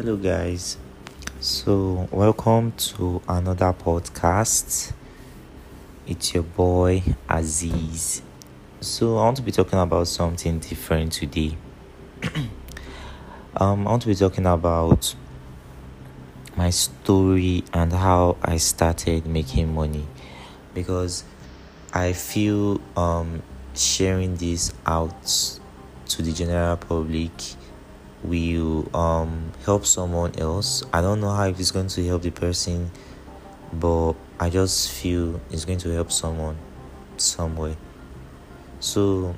Hello, guys. So, welcome to another podcast. It's your boy Aziz. So, I want to be talking about something different today. um, I want to be talking about my story and how I started making money because I feel um sharing this out to the general public will um help someone else. I don't know how if it's going to help the person, but I just feel it's going to help someone somewhere. So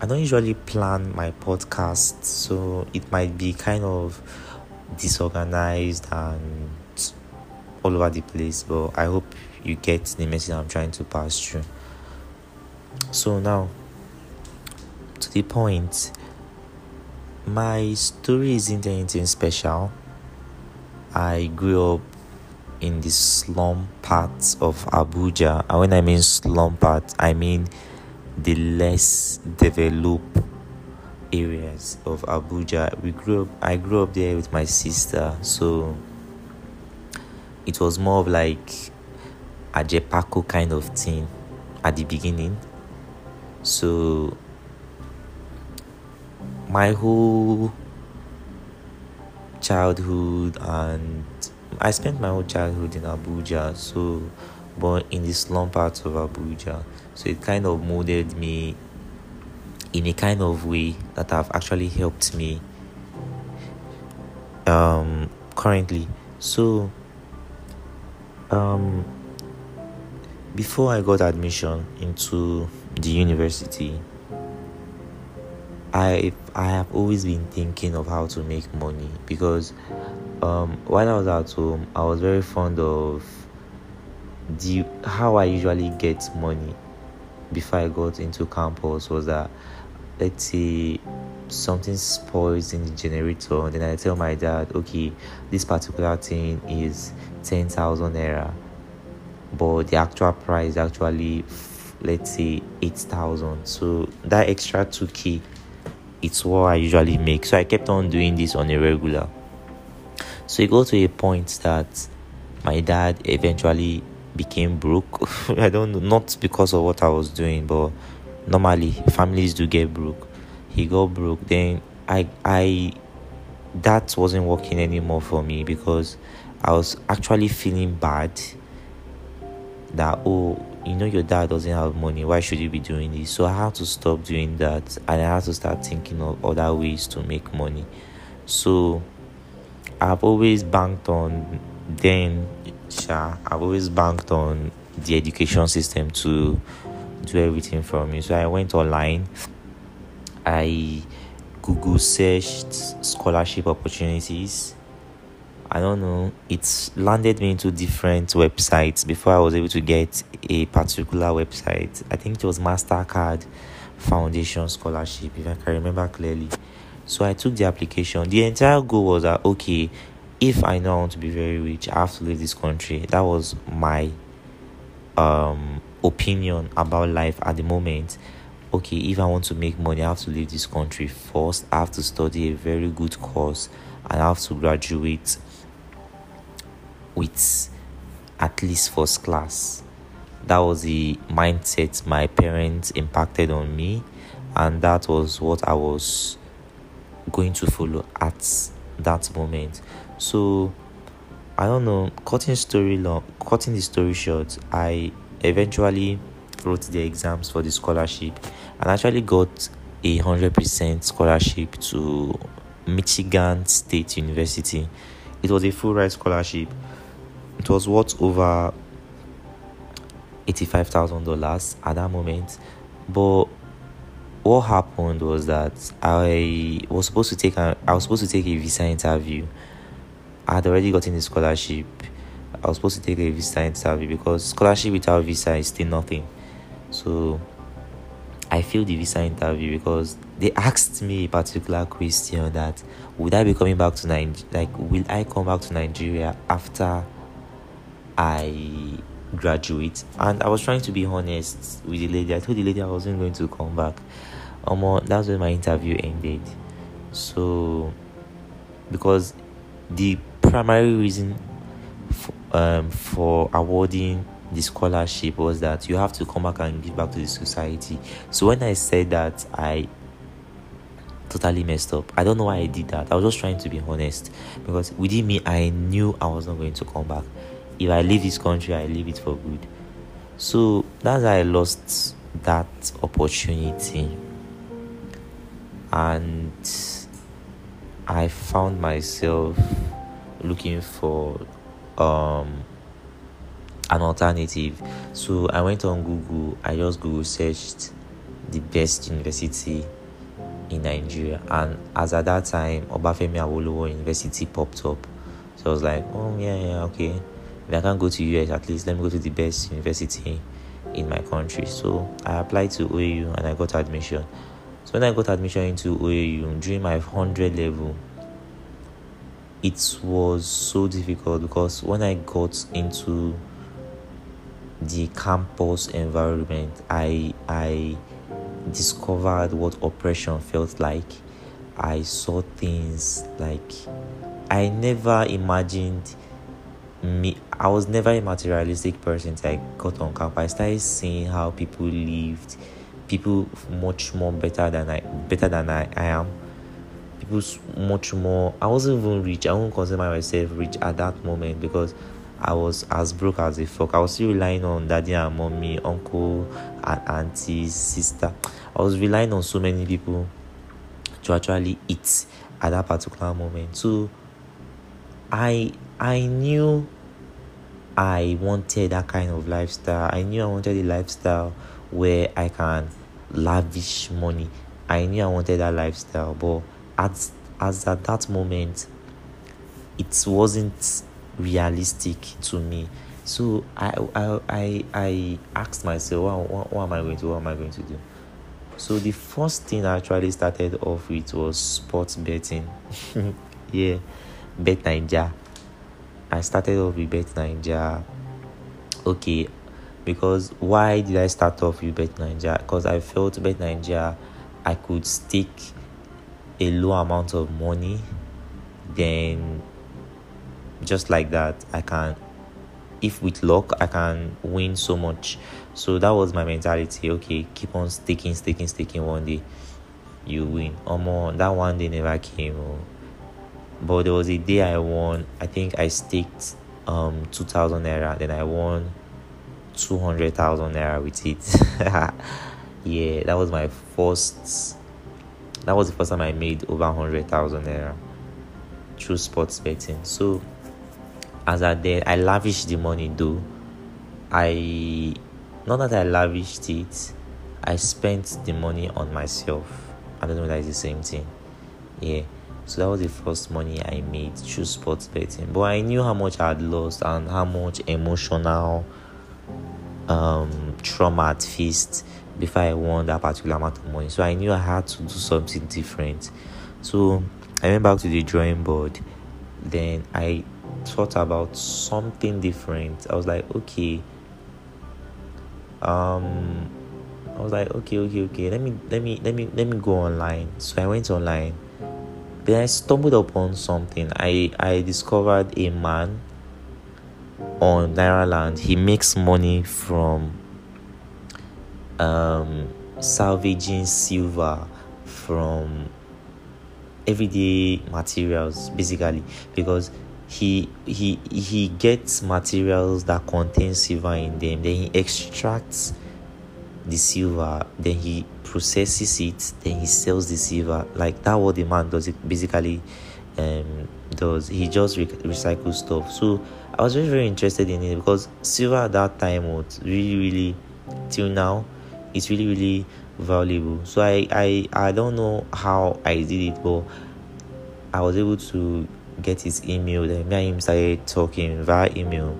I don't usually plan my podcast, so it might be kind of disorganized and all over the place, but I hope you get the message I'm trying to pass through. So now to the point my story isn't anything special. I grew up in the slum parts of Abuja. And when I mean slum part, I mean the less developed areas of Abuja. We grew up I grew up there with my sister, so it was more of like a Jepako kind of thing at the beginning. So my whole childhood and I spent my whole childhood in Abuja, so born in the slum parts of Abuja. So it kind of molded me in a kind of way that have actually helped me um currently. So um before I got admission into the university, I I have always been thinking of how to make money because um, while I was at home, I was very fond of the how I usually get money before I got into campus was that let's say something spoils in the generator, and then I tell my dad, okay, this particular thing is ten thousand naira, but the actual price actually let's say eight thousand. So that extra two k it's what I usually make. So I kept on doing this on a regular. So it got to a point that my dad eventually became broke. I don't know, not because of what I was doing, but normally families do get broke. He got broke. Then I I that wasn't working anymore for me because I was actually feeling bad that oh you know your dad doesn't have money why should you be doing this? So i had to stop doing that and i had to start thinking of other ways to make money. So i've always banked on then i've always banked on the education system to do everything for me. So i went online i google searched scholarship opportunities I don't know, it's landed me into different websites before I was able to get a particular website. I think it was MasterCard Foundation Scholarship, if I can remember clearly. So I took the application. The entire goal was that, okay, if I know I want to be very rich, I have to leave this country. That was my um, opinion about life at the moment. Okay, if I want to make money, I have to leave this country first. I have to study a very good course and I have to graduate with at least first class. That was the mindset my parents impacted on me, and that was what I was going to follow at that moment. So I don't know, cutting story long cutting the story short, I eventually wrote the exams for the scholarship and actually got a hundred percent scholarship to Michigan State University. It was a full ride scholarship it was worth over $85,000 at that moment. But what happened was that I was supposed to take a, I was supposed to take a visa interview. I had already gotten the scholarship. I was supposed to take a visa interview because scholarship without visa is still nothing. So I failed the visa interview because they asked me a particular question that would I be coming back to Nigeria? Like, will I come back to Nigeria after I graduate. And I was trying to be honest with the lady. I told the lady I wasn't going to come back. Um, that's when my interview ended. So, because the primary reason for, um, for awarding the scholarship was that you have to come back and give back to the society. So when I said that, I totally messed up. I don't know why I did that. I was just trying to be honest because within me, I knew I was not going to come back. If I leave this country, I leave it for good. So that's how I lost that opportunity. And I found myself looking for um, an alternative. So I went on Google, I just Google searched the best university in Nigeria, and as at that time, Obafemi Awolowo University popped up. So I was like, oh, yeah, yeah, okay. If I can't go to US, at least let me go to the best university in my country. So I applied to OAU and I got admission. So when I got admission into OAU during my 100 level, it was so difficult because when I got into the campus environment, I I discovered what oppression felt like. I saw things like I never imagined me I was never a materialistic person I got on campus. I started seeing how people lived, people much more better than I better than I, I am. People much more I wasn't even rich. I won't consider myself rich at that moment because I was as broke as a fuck. I was still relying on daddy and mommy, uncle and auntie, sister. I was relying on so many people to actually eat at that particular moment. So I I knew I wanted that kind of lifestyle. I knew I wanted a lifestyle where I can lavish money. I knew I wanted that lifestyle, but at as at that moment, it wasn't realistic to me. So I I I, I asked myself, what, what, what am I going to what am I going to do? So the first thing I actually started off with was sports betting. yeah, Bet9ja. I started off with Bet9ja. Okay, because why did I start off with Bet9ja? Because I felt Bet9ja, I could stick a low amount of money, then just like that, I can, if with luck, I can win so much. So that was my mentality. Okay, keep on sticking, sticking, sticking. One day, you win. Or more. That one day never came. Oh. But there was a day I won. I think I staked um two thousand naira. Then I won two hundred thousand naira with it. yeah, that was my first. That was the first time I made over hundred thousand naira through sports betting. So as I did, I lavished the money though. I not that I lavished it, I spent the money on myself. I don't know if that is the same thing. Yeah. So that was the first money I made through sports betting. But I knew how much I had lost and how much emotional um, trauma had faced before I won that particular amount of money. So I knew I had to do something different. So I went back to the drawing board. Then I thought about something different. I was like, okay. Um I was like, okay, okay, okay. Let me let me let me let me go online. So I went online. Then I stumbled upon something. I I discovered a man on Nairaland. He makes money from um salvaging silver from everyday materials basically because he he he gets materials that contain silver in them then he extracts the silver then he processes it then he sells the silver like that what the man does it basically um does he just re- recycles stuff so i was very very interested in it because silver at that time was really really till now it's really really valuable so i i i don't know how i did it but i was able to get his email. Then me and him started talking via email.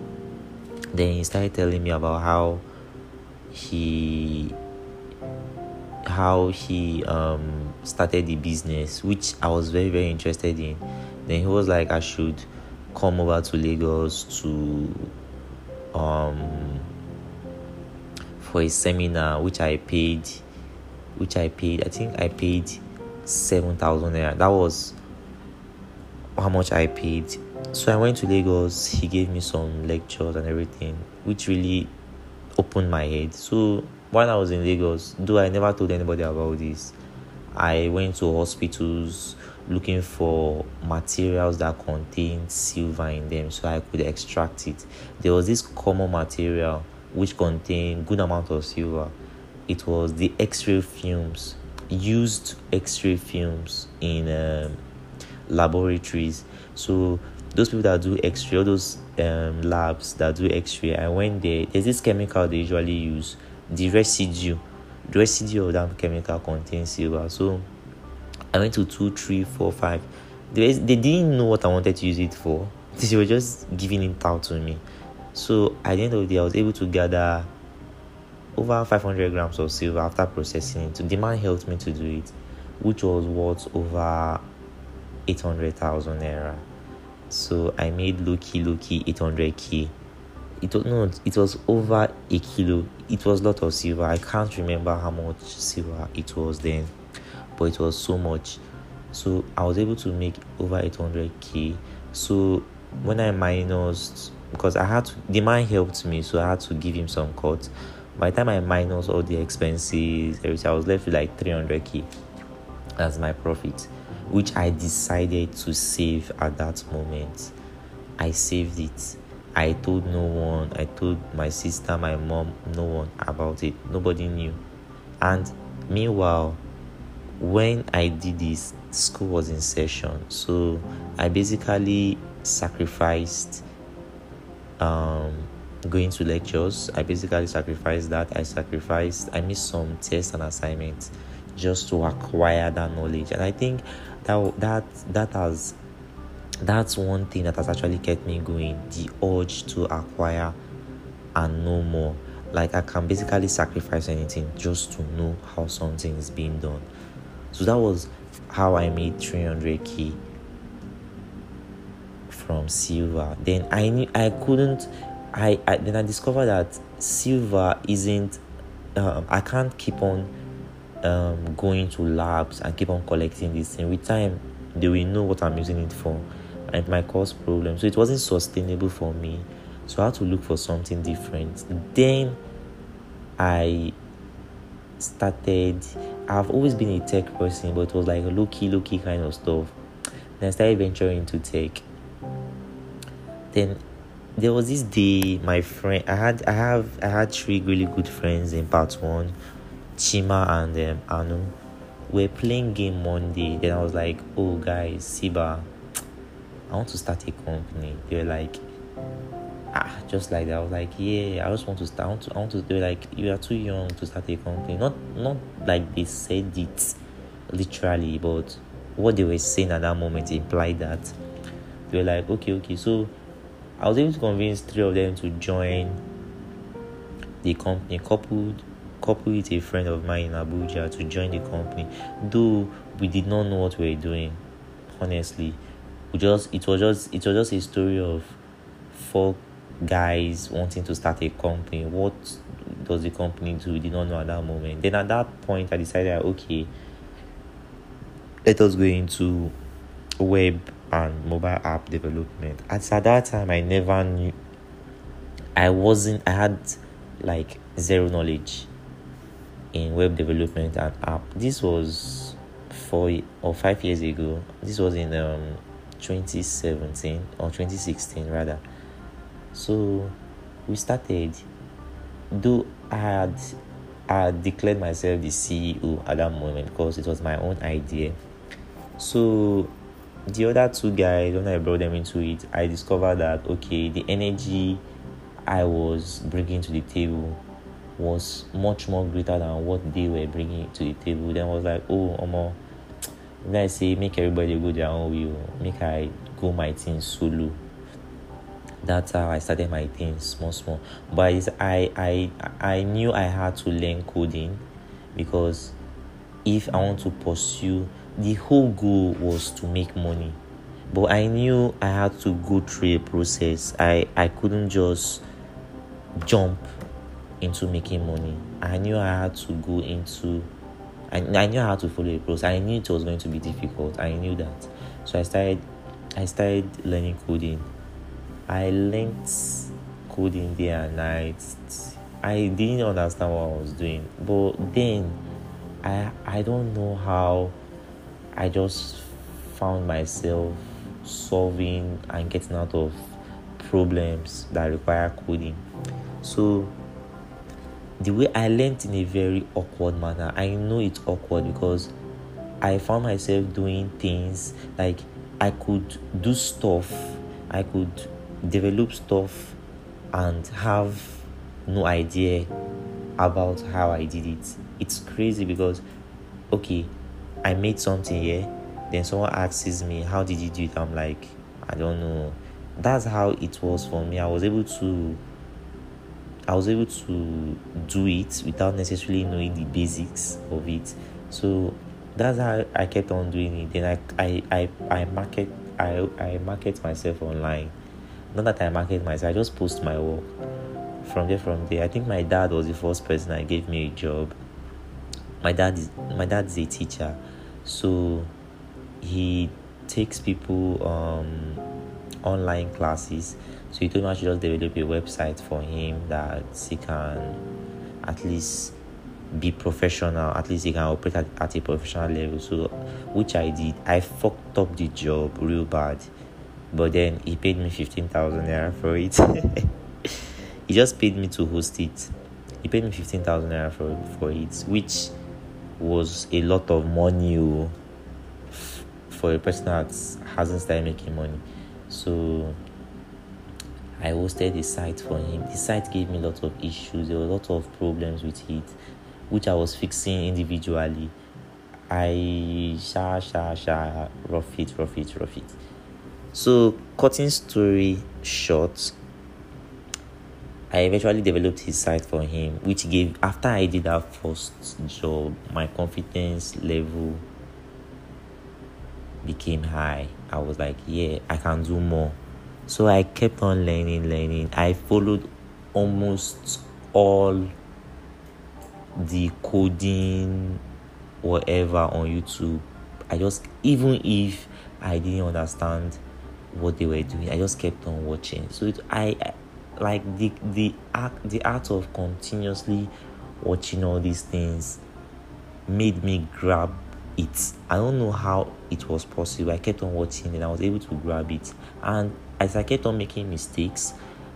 Then he started telling me about how he how he um started the business, which I was very very interested in. Then he was like, I should come over to Lagos to um for a seminar, which I paid, which I paid. I think I paid seven thousand naira. That was how much I paid. So I went to Lagos. He gave me some lectures and everything, which really opened my head. So while I was in Lagos, though I never told anybody about this, I went to hospitals looking for materials that contained silver in them so I could extract it. There was this common material which contained good amount of silver. It was the X-ray films, used X-ray films in um, laboratories. So those people that do X-ray, all those um, labs that do X-ray, I went there. There's this chemical they usually use, the residue. The residue of that chemical contains silver. So I went to two, three, four, five. They, they didn't know what I wanted to use it for. They were just giving it out to me. So at the end of the day, I was able to gather over 500 grams of silver after processing it. The man helped me to do it, which was worth over 800,000 naira. So I made lucky lucky 800k. It was no, it was over a kilo. It was a lot of silver. I can't remember how much silver it was then, but it was so much. So I was able to make over 800k. So when I minus because I had to, the man helped me, so I had to give him some cut. By the time I minus all the expenses, everything, I was left with like 300k as my profit, which I decided to save at that moment. I saved it. I told no one. I told my sister, my mom, no one about it. Nobody knew. And meanwhile, when I did this, school was in session. So I basically sacrificed um, going to lectures. I basically sacrificed that. I sacrificed, I missed some tests and assignments just to acquire that knowledge. And I think that that that has that's one thing that has actually kept me going the urge to acquire and know more. Like I can basically sacrifice anything just to know how something is being done. So that was how I made 300k from silver. Then I knew I couldn't. I, I then I discovered that silver isn't. Um, I can't keep on um, going to labs and keep on collecting this thing. With time, they will know what I'm using it for, and it might cause problems. So it wasn't sustainable for me. So I had to look for something different. Then I started. I've always been a tech person, but it was like a low key, low key kind of stuff. Then I started venturing into tech then there was this day my friend I had I have I had three really good friends in part one, Chima and um, Anu. We're playing game Monday. Then I was like, oh guys, Siba, I want to start a company. They were like, ah, just like that. I was like, yeah, I just want to start. I want to, I want to. They were like, you are too young to start a company. Not not like they said it literally, but what they were saying at that moment implied that they were like, okay, okay, so I was able to convince three of them to join the company, coupled coupled with a friend of mine in Abuja to join the company. Though we did not know what we were doing, honestly. Just it was just it was just a story of four guys wanting to start a company. What does the company do? We did not know at that moment. Then at that point I decided okay, let us go into web and mobile app development. At, at that time, I never knew. I wasn't. I had like zero knowledge in web development and app. This was four or five years ago. This was in um 2017 or 2016 rather. So we started. Though I had I had declared myself the CEO at that moment because it was my own idea. So the other two guys when i brought them into it i discovered that okay the energy i was bringing to the table was much more greater than what they were bringing to the table then i was like oh omo i say make everybody go their own way oh. make i go my thing solo. That's how i started my thing small small. But i i i knew i had to learn coding because if i want to pursue the whole goal was to make money. But i knew i had to go through a process. I i couldn't just jump into making money. I knew i had to go into I, I knew how to follow a process i knew it was going to be difficult i knew that so i started I started learning coding. I learned coding day and night. I didn't understand what I was doing, but then I I don't know how I just found myself solving and getting out of problems that require coding. So the way I learned in a very awkward manner. I know it's awkward because I found myself doing things like I could do stuff, I could develop stuff and have no idea about how I did it. It's crazy because okay, I made something here, then someone asks me, How did you do it? I'm like, I don't know. That's how it was for me. I was able to I was able to do it without necessarily knowing the basics of it. So that's how I kept on doing it. Then I I, I, I market I, I market myself online. Not that I market myself, I just post my work. From there from there. I think my dad was the first person that gave me a job. My dad is my dad's a teacher. So he takes people um online classes so he told me I should just develop a website for him that he can at least be professional, at least he can operate at, at a professional level. So, which I did. I fucked up the job real bad, but then he paid me 15,000 naira for it. he just paid me to host it. He paid me 15,000 naira for, for it, which was a lot of money oh, for a person that hasn't started making money. So I hosted the site for him. The site gave me lots of issues. There were a lot of problems with it, which I was fixing individually. I sha sha sha rough it, rough it, rough it. So cutting story short, I eventually developed his site for him, which gave after I did that first job, my confidence level became high. I was like, yeah, I can do more. So I kept on learning, learning. I followed almost all the coding, whatever on YouTube. I just, even if I didn't understand what they were doing, I just kept on watching. So it, I, like the the act the art of continuously watching all these things made me grab it. I don't know how it was possible. I kept on watching and I was able to grab it. And as I kept on making mistakes,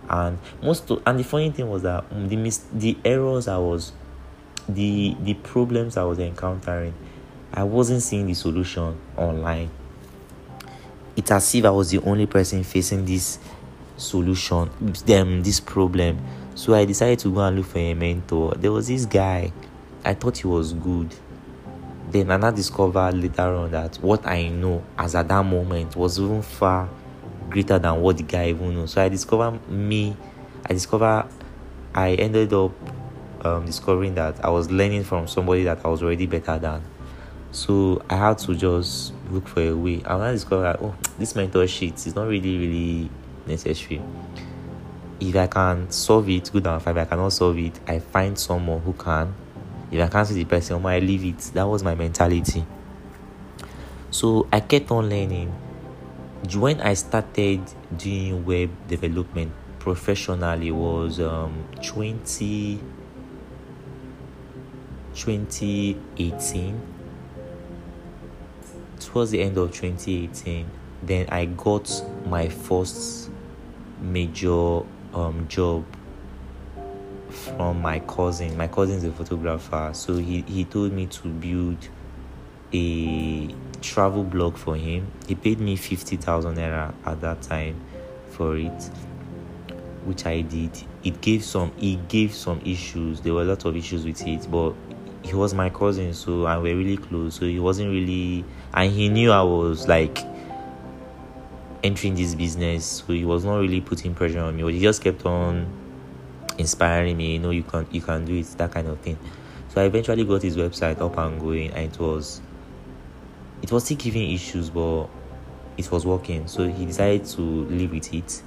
and most and the funny thing was that mm, the mis- the errors I was, the the problems I was encountering, I wasn't seeing the solution online. It's as if I was the only person facing this solution, them this problem. So I decided to go and look for a mentor. There was this guy, I thought he was good. Then I discovered later on that what I know as at that moment was even far greater than what the guy even knew. So I discovered me, I discovered I ended up um, discovering that I was learning from somebody that I was already better than. So I had to just look for a way. And I discovered oh, this mentor sheet is not really, really necessary. If I can solve it, good fine. If I cannot solve it, I find someone who can. If I can't see the person, I leave it. That was my mentality. So I kept on learning when I started doing web development professionally was um 20 2018 towards the end of 2018 then I got my first major um job from my cousin my cousin is a photographer so he, he told me to build a travel blog for him. He paid me 50,000 naira at that time for it, which I did. It gave some it gave some issues. There were a lot of issues with it, but he was my cousin, so and we're really close. So he wasn't really and he knew I was like entering this business, so he was not really putting pressure on me. But he just kept on inspiring me, you know, you can you can do it, that kind of thing. So I eventually got his website up and going and it was it was still giving issues, but it was working. So he decided to live with it.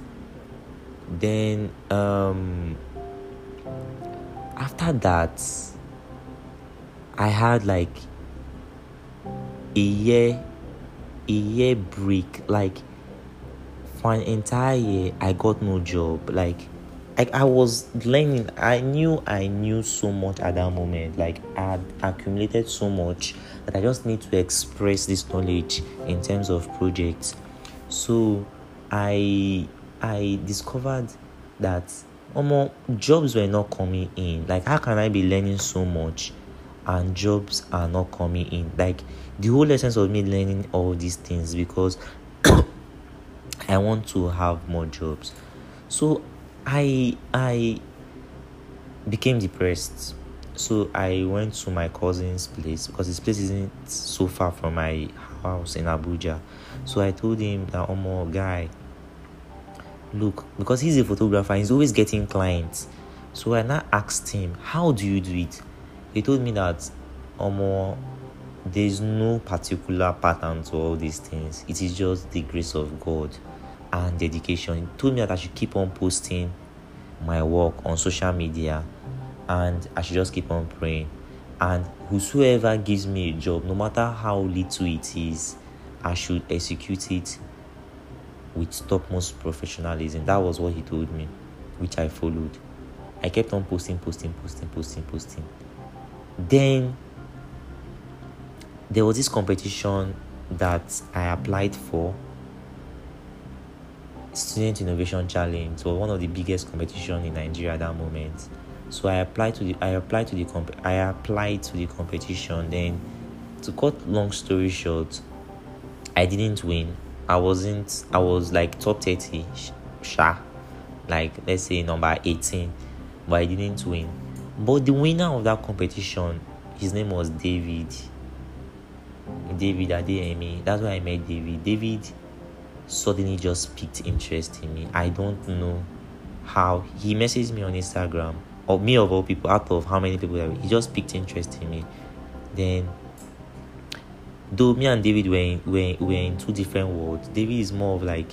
Then um, after that, I had like a year, a year break. Like for an entire year I got no job. Like like I was learning. I knew I knew so much at that moment. Like I had accumulated so much that I just need to express this knowledge in terms of projects. So I I discovered that more jobs were not coming in. Like how can I be learning so much and jobs are not coming in? Like the whole essence of me learning all these things because I want to have more jobs. So I I became depressed. So I went to my cousin's place because his place isn't so far from my house in Abuja. So I told him that my guy, look, because he's a photographer, he's always getting clients. So I now asked him, How do you do it? He told me that Omo, there's no particular pattern to all these things. It is just the grace of God and dedication. He told me that I should keep on posting my work on social media and I should just keep on praying. And whosoever gives me a job, no matter how little it is, I should execute it with topmost professionalism. That was what he told me, which I followed. I kept on posting, posting, posting, posting, posting. Then there was this competition that I applied for Student Innovation Challenge was one of the biggest competition in Nigeria at that moment. So I applied to the I applied to the comp- I applied to the competition. Then, to cut long story short, I didn't win. I wasn't. I was like top thirty, sha, like let's say number eighteen, but I didn't win. But the winner of that competition, his name was David. David Adeyemi. That's why I met David. David suddenly just piqued interest in me. I don't know how. He messaged me on Instagram, or me of all people, out of how many people, he just piqued interest in me. Then, though me and David were in, were, were in two different worlds, David is more of like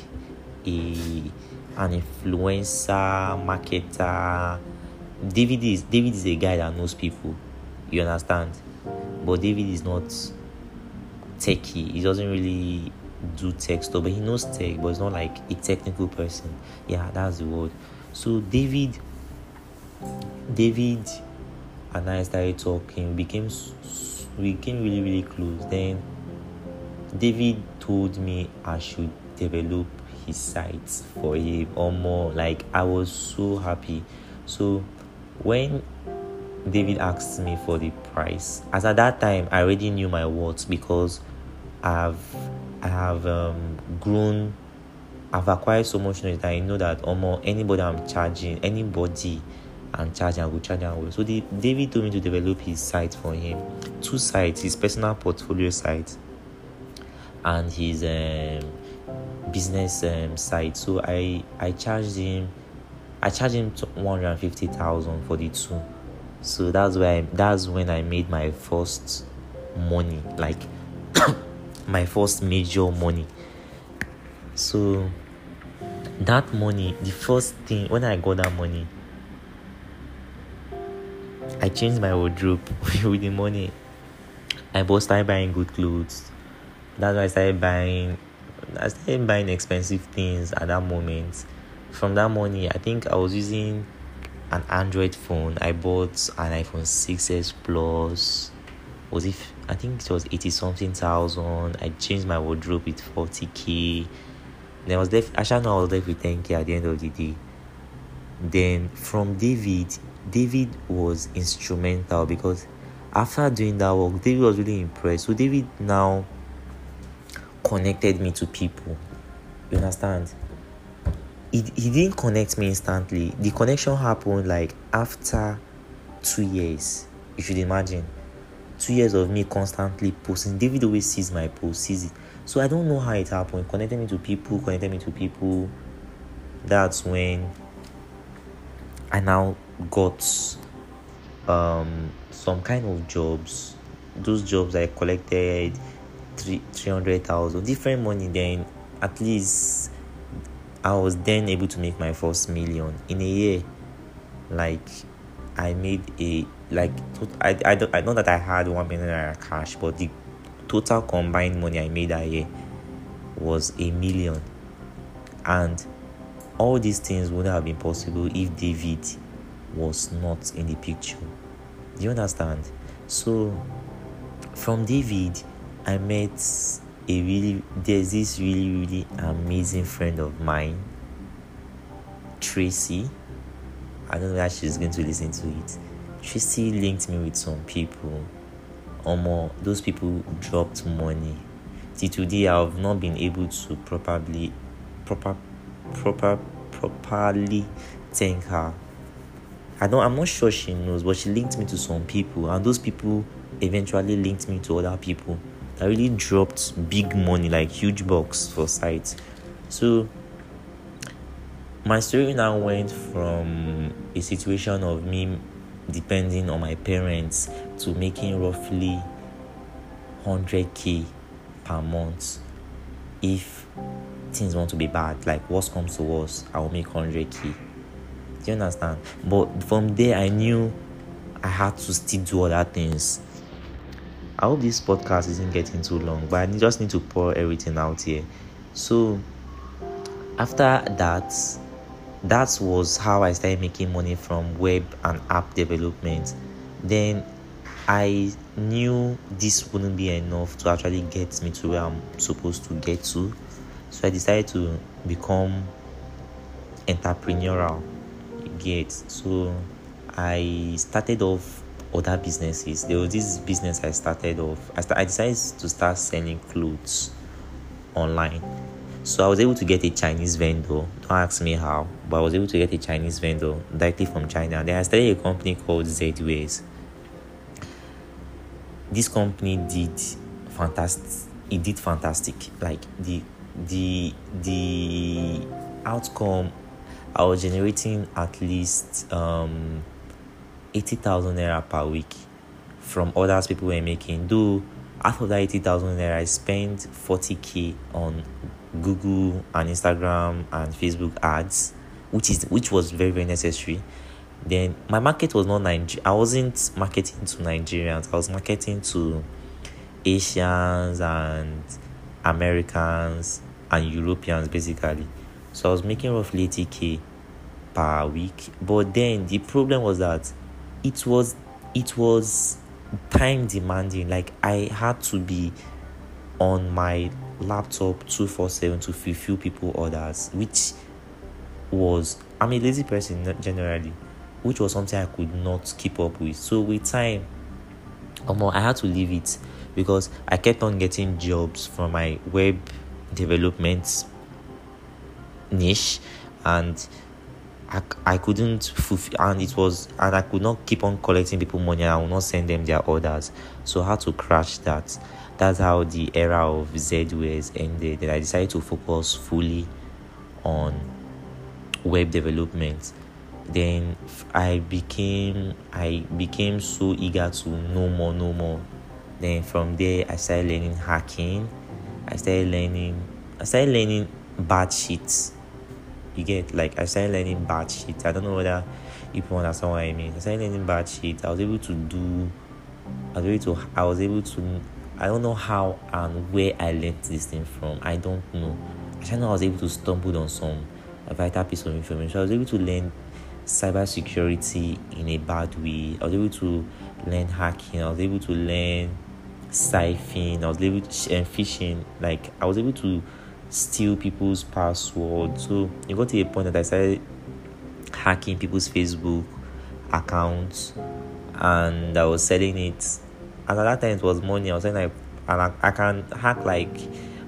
a an influencer, marketer. David is David is a guy that knows people. You understand? But David is not techie. He doesn't really do stuff, but he knows tech, but he's not like a technical person. Yeah, that's the word. So David, David, and I started talking. We became we became really really close. Then David told me I should develop his sites for him or more. Like I was so happy. So when David asked me for the price, as at that time I already knew my worth because I've I have um, grown. I've acquired so much knowledge that I know that almost anybody I'm charging, anybody I'm charging, I will charge them. So the, David told me to develop his site for him, two sites, his personal portfolio site and his um, business um, site. So I I charged him, I charged him one hundred fifty thousand for the two. So that's why that's when I made my first money, like my first major money. So that money, the first thing when I got that money, I changed my wardrobe with the money. I bought started buying good clothes. That's why I started buying I started buying expensive things at that moment. From that money, I think I was using an Android phone. I bought an iPhone 6s Plus. Was it I think it was 80 something thousand. I changed my wardrobe with 40k. Then I was I shall know I was there with 10k at the end of the day. Then from David, David was instrumental because after doing that work, David was really impressed. So David now connected me to people. You understand? He, he didn't connect me instantly. The connection happened like after two years. You should imagine two years of me constantly posting. David always sees my post, sees it. So I don't know how it happened. Connected me to people, connected me to people. That's when I now got um some kind of jobs. Those jobs I collected three three hundred thousand different money then at least I was then able to make my first million in a year. Like I made a like I, I, don't, I know that I had one million naira cash, but the total combined money I made that year was a million. And all these things wouldn't have been possible if David was not in the picture. Do you understand? So, from David, I met a really, there's this really, really amazing friend of mine, Tracy. I don't know that she's going to listen to it. Tracy linked me with some people. Or more, those people dropped money. Till today, I have not been able to properly, proper, proper, properly thank her. I don't. I'm not sure she knows, but she linked me to some people, and those people eventually linked me to other people that really dropped big money, like huge bucks for sites. So my story now went from a situation of me depending on my parents to making roughly 100k per month. If things want to be bad like worst comes to worst i will make 100k do you understand? But from there i knew i had to still do other things. I hope this podcast isn't getting too long but i just need to pour everything out here. So after that that was how I started making money from web and app development. Then I knew this wouldn't be enough to actually get me to where I'm supposed to get to. So I decided to become entrepreneurial. Get so I started off other businesses. There was this business I started off. I, st- I decided to start selling clothes online so I was able to get a Chinese vendor. Don't ask me how, but I was able to get a Chinese vendor directly from China. Then I started a company called Zways. This company did fantastic. It did fantastic. Like the the the outcome, I was generating at least um eighty thousand naira per week from orders people were making. Though after that eighty thousand naira, I spent forty k on Google and Instagram and Facebook ads, which is which was very very necessary. Then my market was not Niger. I wasn't marketing to Nigerians. I was marketing to Asians and Americans and Europeans basically. So I was making roughly 80k per week. But then the problem was that it was it was time demanding. Like I had to be on my laptop 247 to fulfill people orders which was i'm a lazy person generally which was something i could not keep up with. So with time um, i had to leave it because i kept on getting jobs from my web development niche and I, I couldn't fulfill and it was and I could not keep on collecting people money and I would not send them their orders. So I had to crash that that's how the era of Zways ended. And I decided to focus fully on web development. Then I became I became so eager to know more, know more. Then from there I started learning hacking. I started learning I started learning bad sheets. You get like I started learning bad sheets. I don't know whether people understand what I mean. I started learning bad sheets. I was able to do I was able to I was able to I don't know how and where I learned this thing from. I don't know. I know I was able to stumble on some vital piece of information. I was able to learn cybersecurity in a bad way. I was able to learn hacking. I was able to learn siphoning. I was able to and phishing. Like I was able to steal people's passwords. So it got to a point that I started hacking people's Facebook accounts, and I was selling it and at that time it was money. I was saying like, and I, I can hack like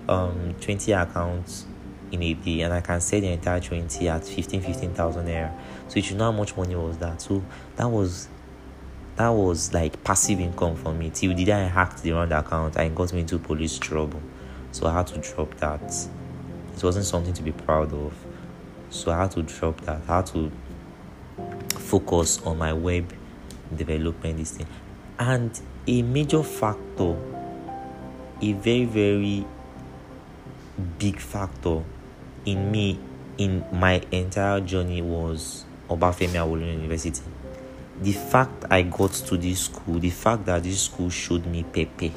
um 20 accounts in a day and I can sell the entire 20 at 15 15,000 naira. So you know how much money was that. So that was that was like passive income for me. Till the day I hacked the wrong account, I got me into police trouble. So I had to drop that. It wasn't something to be proud of. So I had to drop that. I had to focus on my web development this thing. And a major factor, a very, very big factor in me, in my entire journey was Obafemi Awolowo University. The fact I got to this school, the fact that this school showed me Pepe,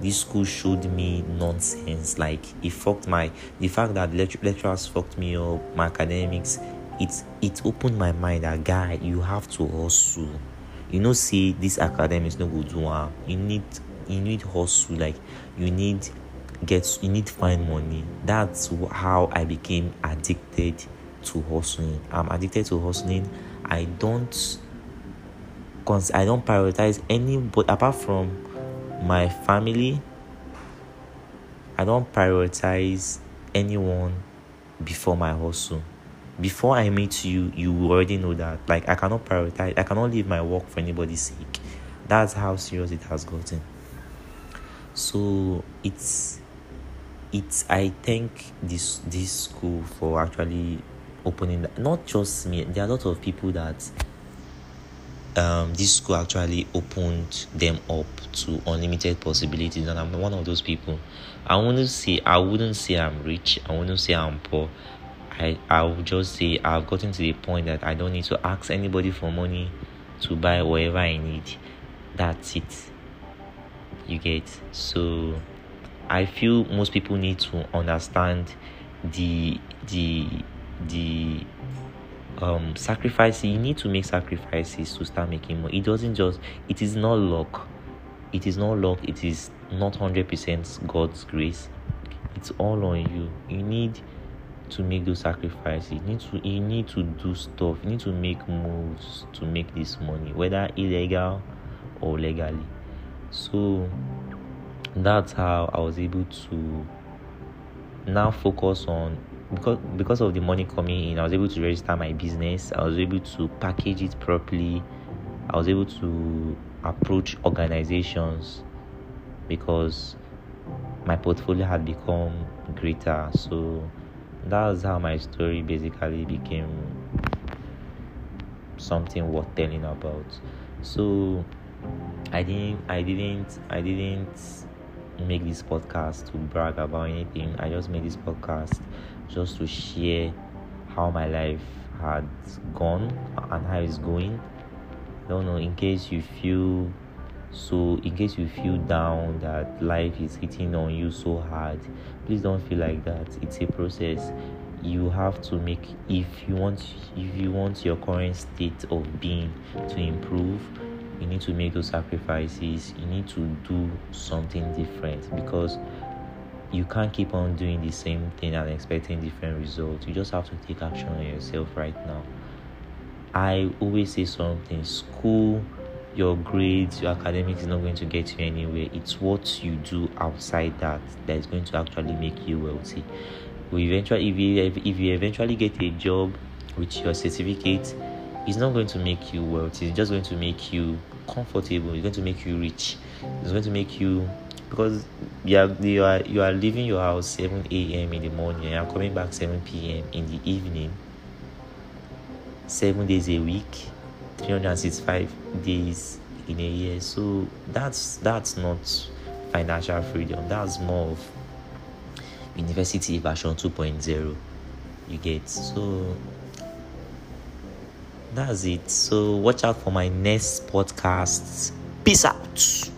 this school showed me nonsense. Like it fucked my the fact that lect- lecturers fucked me up, my academics. It it opened my mind that guy, you have to hustle. You know, see this academics no good do um, You need you need hustle. Like you need get you need find money. That's how I became addicted to hustling. I'm addicted to hustling. I don't I don't prioritize any but apart from my family I don't prioritize anyone before my hustle. Before I meet you, you already know that. Like I cannot prioritize I cannot leave my work for anybody's sake. That's how serious it has gotten. So it's it's I thank this this school for actually opening not just me there are a lot of people that um, this school actually opened them up to unlimited possibilities and i'm one of those people i wouldn't say i wouldn't say i'm rich i wouldn't say i'm poor i i would just say i've gotten to the point that i don't need to ask anybody for money to buy whatever i need. That's it. You get? So i feel most people need to understand the the the um sacrifices you need to make sacrifices to start making money. It doesn't just it is not luck. It is not luck. It is not 100% god's grace. It's all on you. You need to make those sacrifices you need to you need to do stuff you need to make moves to make this money whether illegal or legally so that's how i was able to now focus on because because of the money coming in, I was able to register my business. I was able to package it properly. I was able to approach organizations because my portfolio had become greater. So that's how my story basically became something worth telling about. So I didn't I didn't I didn't make this podcast to brag about anything. I just made this podcast just to share how my life had gone and how it's going. I don't know, in case you feel so, in case you feel down that life is hitting on you so hard, please don't feel like that. It's a process. You have to make if you want if you want your current state of being to improve, you need to make those sacrifices. You need to do something different because you can't keep on doing the same thing and expecting different results. You just have to take action on yourself right now. I always say something school, your grades, your academics is not going to get you anywhere. It's what you do outside that that is going to actually make you wealthy. We eventually, if you, if you eventually get a job with your certificate, it's not going to make you wealthy. It's just going to make you comfortable. It's going to make you rich. It's going to make you because you are you are you are leaving your house 7 a.m. in the morning and you're coming back 7 p.m. in the evening seven days a week 365 days in a year. So that's that's not financial freedom. That's more of university version 2.0 you get. So that's it. So watch out for my next podcast. Peace out